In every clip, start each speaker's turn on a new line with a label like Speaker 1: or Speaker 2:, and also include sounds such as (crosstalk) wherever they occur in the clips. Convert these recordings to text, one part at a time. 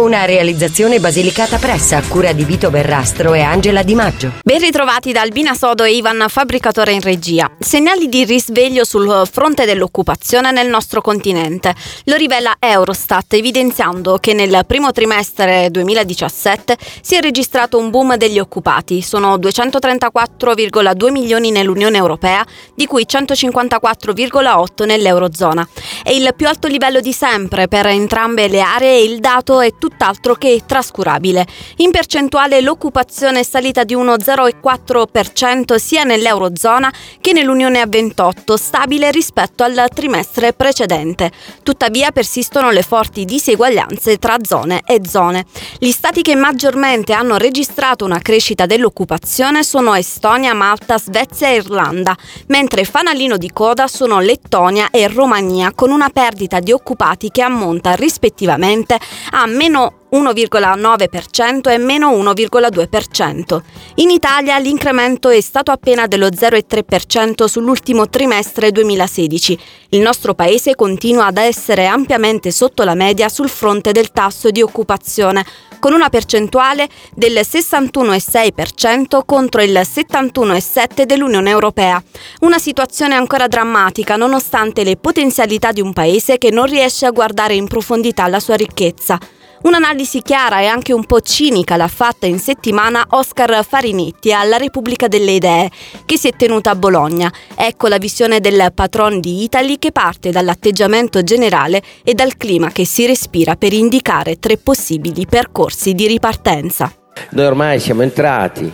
Speaker 1: Una realizzazione Basilicata Pressa a cura di Vito Berrastro e Angela Di Maggio.
Speaker 2: Ben ritrovati da Albina Sodo e Ivan Fabbricatore in regia. Segnali di risveglio sul fronte dell'occupazione nel nostro continente. Lo rivela Eurostat evidenziando che nel primo trimestre 2017 si è registrato un boom degli occupati. Sono 234,2 milioni nell'Unione Europea, di cui 154,8 nell'Eurozona. È il più alto livello di sempre per entrambe le aree e il dato è tutt'altro che trascurabile. In percentuale l'occupazione è salita di uno 0,4% sia nell'Eurozona che nell'Unione a 28, stabile rispetto al trimestre precedente. Tuttavia persistono le forti diseguaglianze tra zone e zone. Gli stati che maggiormente hanno registrato una crescita dell'occupazione sono Estonia, Malta, Svezia e Irlanda, mentre fanalino di coda sono Lettonia e Romania con una perdita di occupati che ammonta rispettivamente a meno meno 1,9% e meno 1,2%. In Italia l'incremento è stato appena dello 0,3% sull'ultimo trimestre 2016. Il nostro paese continua ad essere ampiamente sotto la media sul fronte del tasso di occupazione, con una percentuale del 61,6% contro il 71,7% dell'Unione Europea. Una situazione ancora drammatica nonostante le potenzialità di un paese che non riesce a guardare in profondità la sua ricchezza. Un'analisi chiara e anche un po' cinica l'ha fatta in settimana Oscar Farinetti alla Repubblica delle Idee, che si è tenuta a Bologna. Ecco la visione del patron di Italy che parte dall'atteggiamento generale e dal clima che si respira per indicare tre possibili percorsi di ripartenza.
Speaker 3: Noi ormai siamo entrati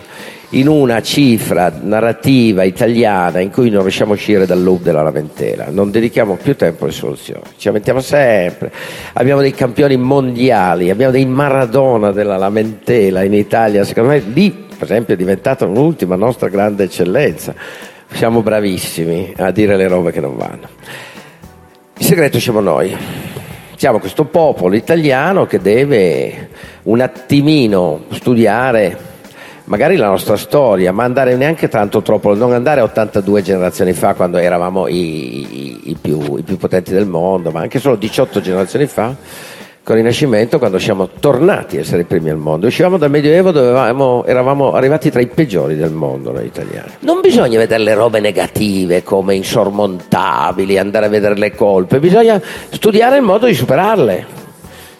Speaker 3: in una cifra narrativa italiana in cui non riusciamo a uscire dal loop della lamentela, non dedichiamo più tempo alle soluzioni, ci lamentiamo sempre, abbiamo dei campioni mondiali, abbiamo dei Maradona della lamentela in Italia, secondo me lì per esempio è diventata un'ultima nostra grande eccellenza, siamo bravissimi a dire le robe che non vanno. Il segreto siamo noi, siamo questo popolo italiano che deve un attimino studiare magari la nostra storia, ma andare neanche tanto troppo, non andare 82 generazioni fa quando eravamo i, i, i, più, i, più, potenti del mondo, ma anche solo 18 generazioni fa, con il Rinascimento, quando siamo tornati a essere i primi al mondo. Uscivamo dal Medioevo dove eravamo, eravamo arrivati tra i peggiori del mondo noi italiani. Non bisogna vedere le robe negative come insormontabili, andare a vedere le colpe, bisogna studiare il modo di superarle.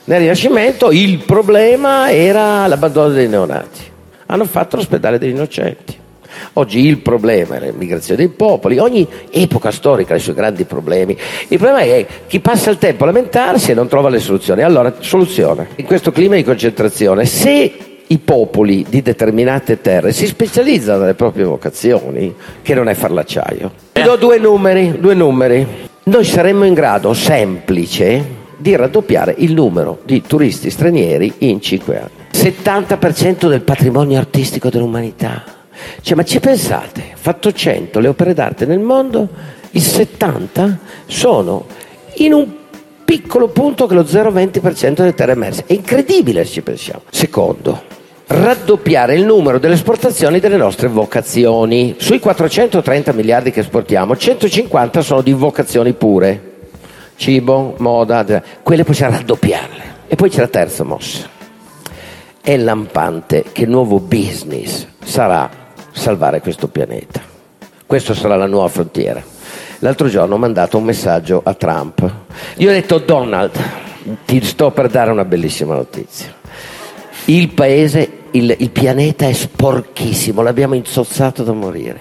Speaker 3: Nel Rinascimento il problema era l'abbandono dei neonati hanno fatto l'ospedale degli innocenti. Oggi il problema è l'immigrazione dei popoli, ogni epoca storica ha i suoi grandi problemi. Il problema è chi passa il tempo a lamentarsi e non trova le soluzioni. Allora, soluzione. In questo clima di concentrazione, se i popoli di determinate terre si specializzano nelle proprie vocazioni, che non è far l'acciaio. Vi do due numeri, due numeri. Noi saremmo in grado, semplice, di raddoppiare il numero di turisti stranieri in cinque anni. 70% del patrimonio artistico dell'umanità. Cioè, ma ci pensate? Fatto 100 le opere d'arte nel mondo, il 70 sono in un piccolo punto che lo 0,20% delle terre emerse. È incredibile se ci pensiamo. Secondo, raddoppiare il numero delle esportazioni delle nostre vocazioni. Sui 430 miliardi che esportiamo, 150 sono di vocazioni pure. Cibo, moda, quelle possiamo raddoppiarle. E poi c'è la terza mossa è lampante che il nuovo business sarà salvare questo pianeta. Questa sarà la nuova frontiera. L'altro giorno ho mandato un messaggio a Trump. Io ho detto Donald, ti sto per dare una bellissima notizia. Il paese, il, il pianeta è sporchissimo, l'abbiamo inzozzato da morire.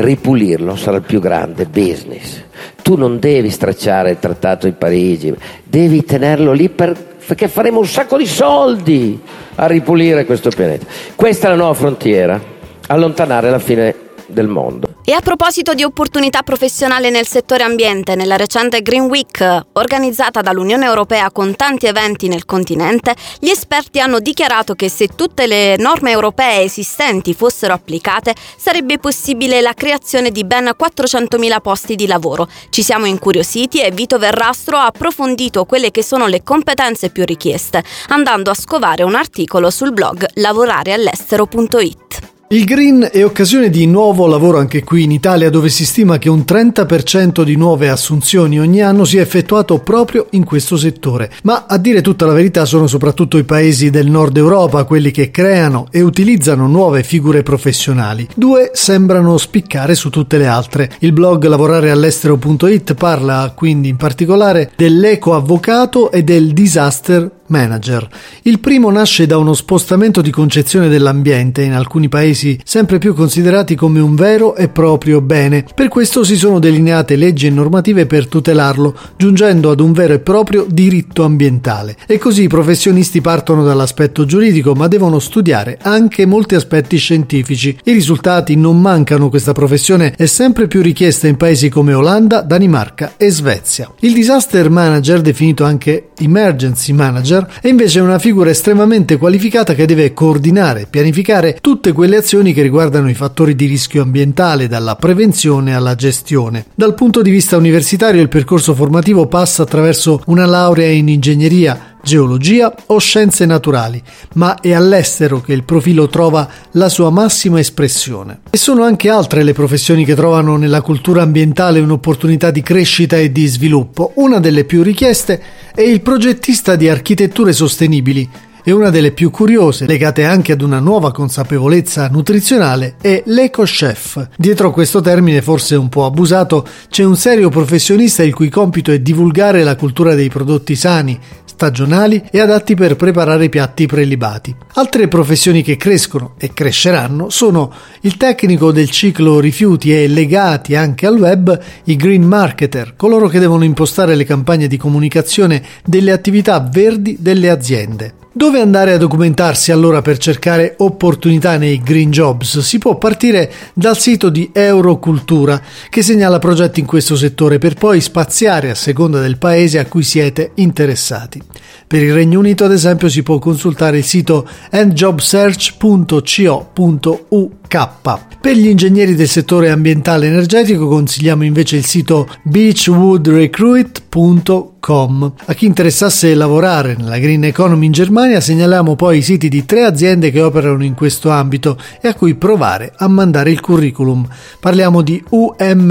Speaker 3: Ripulirlo sarà il più grande business. Tu non devi stracciare il trattato di Parigi, devi tenerlo lì per perché faremo un sacco di soldi a ripulire questo pianeta. Questa è la nuova frontiera, allontanare la fine del mondo.
Speaker 2: E a proposito di opportunità professionali nel settore ambiente, nella recente Green Week organizzata dall'Unione Europea con tanti eventi nel continente, gli esperti hanno dichiarato che se tutte le norme europee esistenti fossero applicate, sarebbe possibile la creazione di ben 400.000 posti di lavoro. Ci siamo incuriositi e Vito Verrastro ha approfondito quelle che sono le competenze più richieste, andando a scovare un articolo sul blog lavorareall'estero.it.
Speaker 4: Il green è occasione di nuovo lavoro anche qui in Italia dove si stima che un 30% di nuove assunzioni ogni anno sia effettuato proprio in questo settore. Ma a dire tutta la verità sono soprattutto i paesi del nord Europa quelli che creano e utilizzano nuove figure professionali. Due sembrano spiccare su tutte le altre. Il blog lavorareall'estero.it parla quindi in particolare dell'eco avvocato e del disaster manager. Il primo nasce da uno spostamento di concezione dell'ambiente in alcuni paesi sempre più considerati come un vero e proprio bene. Per questo si sono delineate leggi e normative per tutelarlo, giungendo ad un vero e proprio diritto ambientale. E così i professionisti partono dall'aspetto giuridico, ma devono studiare anche molti aspetti scientifici. I risultati non mancano, questa professione è sempre più richiesta in paesi come Olanda, Danimarca e Svezia. Il disaster manager, definito anche emergency manager, manager è invece una figura estremamente qualificata che deve coordinare e pianificare tutte quelle azioni che riguardano i fattori di rischio ambientale, dalla prevenzione alla gestione. Dal punto di vista universitario il percorso formativo passa attraverso una laurea in ingegneria, geologia o scienze naturali, ma è all'estero che il profilo trova la sua massima espressione. E sono anche altre le professioni che trovano nella cultura ambientale un'opportunità di crescita e di sviluppo. Una delle più richieste è il progettista di architetture sostenibili, e una delle più curiose, legate anche ad una nuova consapevolezza nutrizionale, è l'eco-chef. Dietro questo termine, forse un po' abusato, c'è un serio professionista il cui compito è divulgare la cultura dei prodotti sani, stagionali e adatti per preparare piatti prelibati. Altre professioni che crescono e cresceranno sono il tecnico del ciclo rifiuti e legati anche al web i green marketer, coloro che devono impostare le campagne di comunicazione delle attività verdi delle aziende. Dove andare a documentarsi allora per cercare opportunità nei green jobs? Si può partire dal sito di Eurocultura che segnala progetti in questo settore per poi spaziare a seconda del paese a cui siete interessati. Per il Regno Unito ad esempio si può consultare il sito endjobsearch.co.uk. Per gli ingegneri del settore ambientale e energetico consigliamo invece il sito beachwoodrecruit.com Com. A chi interessasse lavorare nella green economy in Germania segnaliamo poi i siti di tre aziende che operano in questo ambito e a cui provare a mandare il curriculum. Parliamo di umco.de,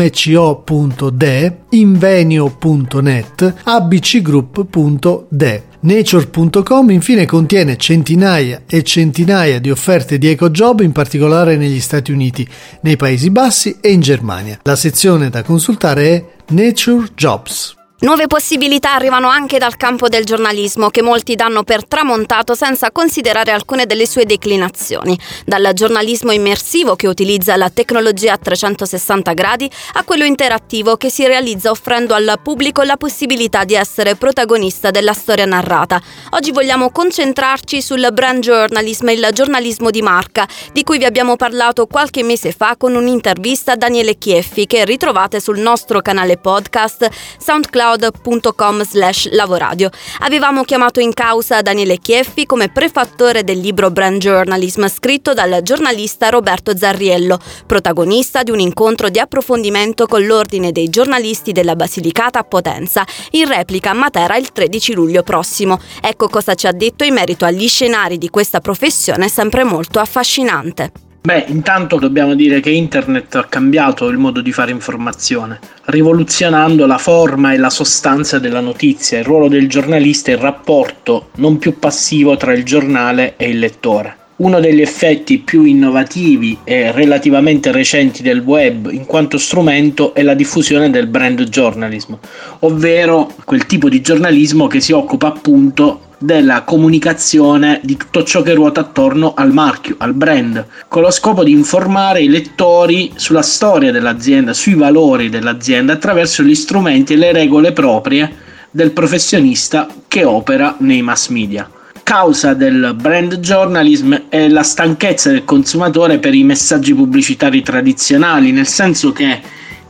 Speaker 4: invenio.net, abcgroup.de. Nature.com infine contiene centinaia e centinaia di offerte di ecojob in particolare negli Stati Uniti, nei Paesi Bassi e in Germania. La sezione da consultare è Nature Jobs.
Speaker 2: Nuove possibilità arrivano anche dal campo del giornalismo che molti danno per tramontato senza considerare alcune delle sue declinazioni, dal giornalismo immersivo che utilizza la tecnologia a 360 gradi a quello interattivo che si realizza offrendo al pubblico la possibilità di essere protagonista della storia narrata. Oggi vogliamo concentrarci sul brand journalism, il giornalismo di marca, di cui vi abbiamo parlato qualche mese fa con un'intervista a Daniele Chieffi che ritrovate sul nostro canale podcast SoundCloud soundcloud.com slash lavoradio. Avevamo chiamato in causa Daniele Chieffi come prefattore del libro Brand Journalism scritto dal giornalista Roberto Zarriello, protagonista di un incontro di approfondimento con l'Ordine dei giornalisti della Basilicata a Potenza, in replica a Matera il 13 luglio prossimo. Ecco cosa ci ha detto in merito agli scenari di questa professione sempre molto affascinante.
Speaker 5: Beh, intanto dobbiamo dire che internet ha cambiato il modo di fare informazione, rivoluzionando la forma e la sostanza della notizia, il ruolo del giornalista e il rapporto non più passivo tra il giornale e il lettore. Uno degli effetti più innovativi e relativamente recenti del web in quanto strumento è la diffusione del brand journalism, ovvero quel tipo di giornalismo che si occupa appunto della comunicazione di tutto ciò che ruota attorno al marchio, al brand, con lo scopo di informare i lettori sulla storia dell'azienda, sui valori dell'azienda attraverso gli strumenti e le regole proprie del professionista che opera nei mass media. causa del brand journalism è la stanchezza del consumatore per i messaggi pubblicitari tradizionali, nel senso che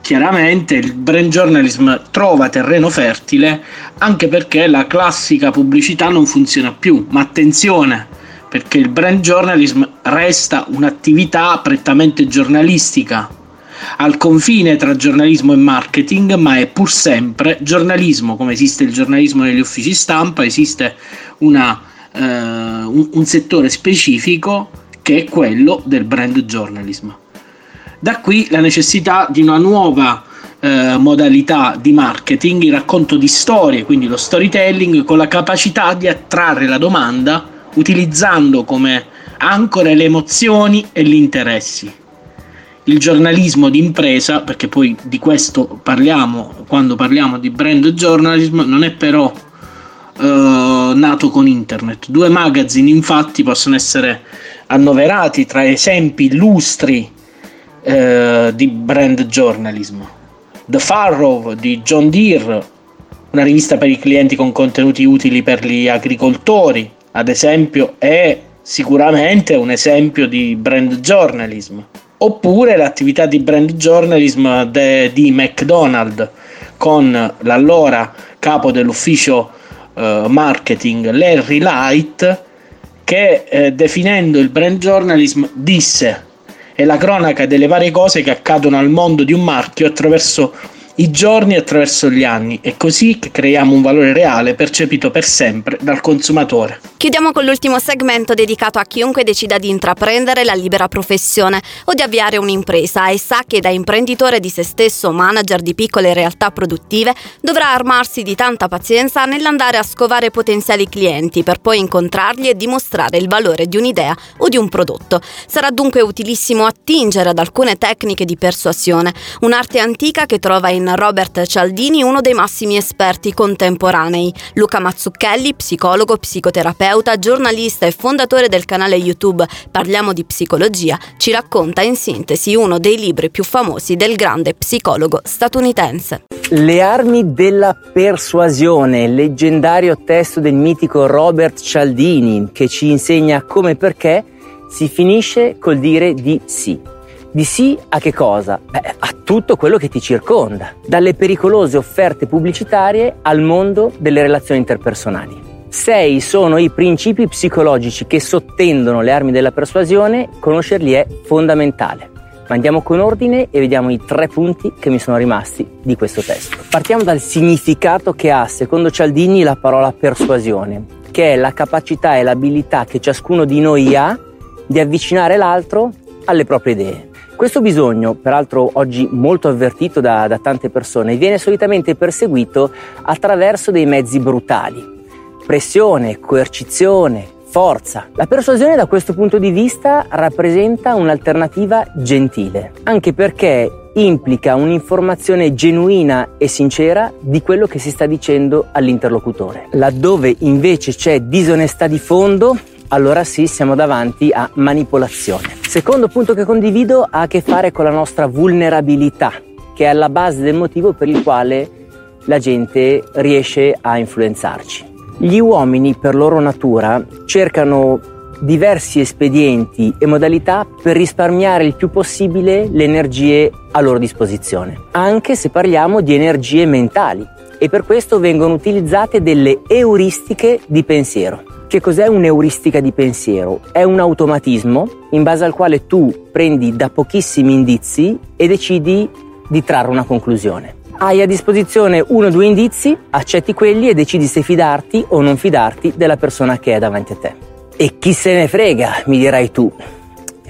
Speaker 5: chiaramente il brand journalism trova terreno fertile anche perché la classica pubblicità non funziona più. Ma attenzione, perché il brand journalism resta un'attività prettamente giornalistica, al confine tra giornalismo e marketing, ma è pur sempre giornalismo, come esiste il giornalismo negli uffici stampa, esiste una eh, un, un settore specifico che è quello del brand journalism. Da qui la necessità di una nuova eh, modalità di marketing, il racconto di storie, quindi lo storytelling, con la capacità di attrarre la domanda utilizzando come ancore le emozioni e gli interessi. Il giornalismo di impresa, perché poi di questo parliamo quando parliamo di brand journalism, non è però eh, nato con internet. Due magazine infatti possono essere annoverati tra esempi illustri uh, di brand journalism. The Farrow di John Deere, una rivista per i clienti con contenuti utili per gli agricoltori, ad esempio, è sicuramente un esempio di brand journalism. Oppure l'attività di brand journalism de, di McDonald's con l'allora capo dell'ufficio uh, marketing Larry Light che eh, definendo il brand journalism disse è la cronaca delle varie cose che accadono al mondo di un marchio attraverso i giorni attraverso gli anni. È così che creiamo un valore reale percepito per sempre dal consumatore.
Speaker 2: Chiudiamo con l'ultimo segmento dedicato a chiunque decida di intraprendere la libera professione o di avviare un'impresa e sa che da imprenditore di se stesso, manager di piccole realtà produttive, dovrà armarsi di tanta pazienza nell'andare a scovare potenziali clienti per poi incontrarli e dimostrare il valore di un'idea o di un prodotto. Sarà dunque utilissimo attingere ad alcune tecniche di persuasione, un'arte antica che trova in Robert Cialdini uno dei massimi esperti contemporanei. Luca Mazzucchelli, psicologo, psicoterapeuta, giornalista e fondatore del canale YouTube Parliamo di psicologia, ci racconta in sintesi uno dei libri più famosi del grande psicologo statunitense.
Speaker 6: Le armi della persuasione, leggendario testo del mitico Robert Cialdini che ci insegna come e perché si finisce col dire di sì. Di sì a che cosa? Beh, a tutto quello che ti circonda, dalle pericolose offerte pubblicitarie al mondo delle relazioni interpersonali. Sei sono i principi psicologici che sottendono le armi della persuasione, conoscerli è fondamentale. Ma andiamo con ordine e vediamo i tre punti che mi sono rimasti di questo testo. Partiamo dal significato che ha, secondo Cialdini, la parola persuasione, che è la capacità e l'abilità che ciascuno di noi ha di avvicinare l'altro alle proprie idee. Questo bisogno, peraltro oggi molto avvertito da, da tante persone, viene solitamente perseguito attraverso dei mezzi brutali. Pressione, coercizione, forza. La persuasione da questo punto di vista rappresenta un'alternativa gentile, anche perché implica un'informazione genuina e sincera di quello che si sta dicendo all'interlocutore. Laddove invece c'è disonestà di fondo, allora sì siamo davanti a manipolazione. Secondo punto che condivido ha a che fare con la nostra vulnerabilità, che è alla base del motivo per il quale la gente riesce a influenzarci. Gli uomini per loro natura cercano diversi espedienti e modalità per risparmiare il più possibile le energie a loro disposizione, anche se parliamo di energie mentali e per questo vengono utilizzate delle euristiche di pensiero. Che cos'è un'euristica di pensiero? È un automatismo in base al quale tu prendi da pochissimi indizi e decidi di trarre una conclusione. Hai a disposizione uno o due indizi, accetti quelli e decidi se fidarti o non fidarti della persona che è davanti a te. E chi se ne frega, mi dirai tu.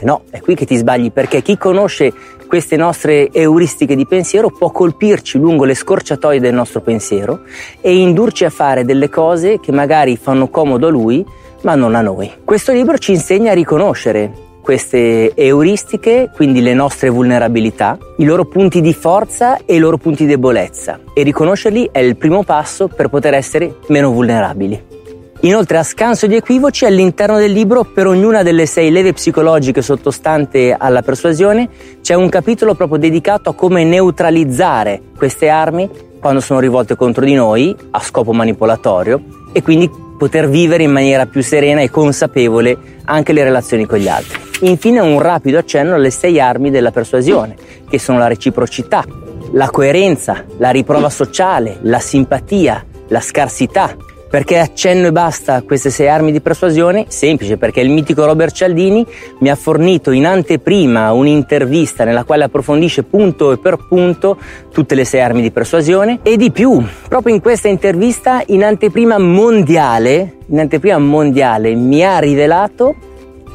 Speaker 6: No, è qui che ti sbagli perché chi conosce queste nostre euristiche di pensiero può colpirci lungo le scorciatoie del nostro pensiero e indurci a fare delle cose che magari fanno comodo a lui, ma non a noi. Questo libro ci insegna a riconoscere queste euristiche, quindi le nostre vulnerabilità, i loro punti di forza e i loro punti di debolezza e riconoscerli è il primo passo per poter essere meno vulnerabili. Inoltre, a scanso di equivoci, all'interno del libro, per ognuna delle sei leve psicologiche sottostante alla persuasione, c'è un capitolo proprio dedicato a come neutralizzare queste armi quando sono rivolte contro di noi a scopo manipolatorio e quindi poter vivere in maniera più serena e consapevole anche le relazioni con gli altri. Infine un rapido accenno alle sei armi della persuasione, che sono la reciprocità, la coerenza, la riprova sociale, la simpatia, la scarsità, perché accenno e basta a queste sei armi di persuasione? Semplice, perché il mitico Robert Cialdini mi ha fornito in anteprima un'intervista nella quale approfondisce punto per punto tutte le sei armi di persuasione e di più, proprio in questa intervista in anteprima mondiale, in anteprima mondiale mi ha rivelato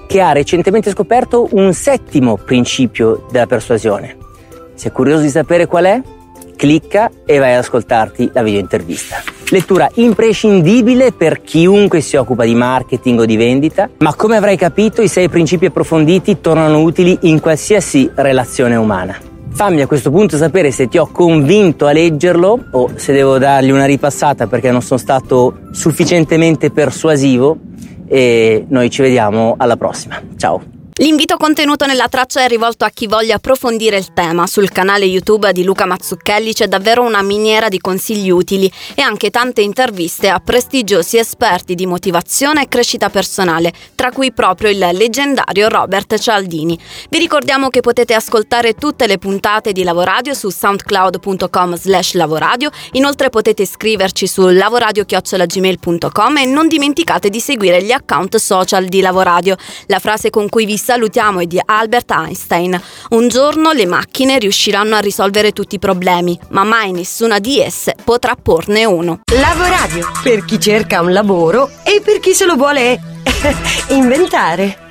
Speaker 6: che ha recentemente scoperto un settimo principio della persuasione. Sei curioso di sapere qual è? Clicca e vai ad ascoltarti la video intervista. Lettura imprescindibile per chiunque si occupa di marketing o di vendita, ma come avrai capito i sei principi approfonditi tornano utili in qualsiasi relazione umana. Fammi a questo punto sapere se ti ho convinto a leggerlo o se devo dargli una ripassata perché non sono stato sufficientemente persuasivo e noi ci vediamo alla prossima. Ciao!
Speaker 2: L'invito contenuto nella traccia è rivolto a chi voglia approfondire il tema. Sul canale YouTube di Luca Mazzucchelli c'è davvero una miniera di consigli utili e anche tante interviste a prestigiosi esperti di motivazione e crescita personale, tra cui proprio il leggendario Robert Cialdini. Vi ricordiamo che potete ascoltare tutte le puntate di Lavoradio su soundcloud.com slash lavoradio, inoltre potete iscriverci su lavoradio.gmail.com e non dimenticate di seguire gli account social di Lavoradio. La frase con cui vi salutiamo è di Albert Einstein. Un giorno le macchine riusciranno a risolvere tutti i problemi, ma mai nessuna di esse potrà porne uno.
Speaker 1: Lavoradio, per chi cerca un lavoro e per chi se lo vuole (laughs) inventare.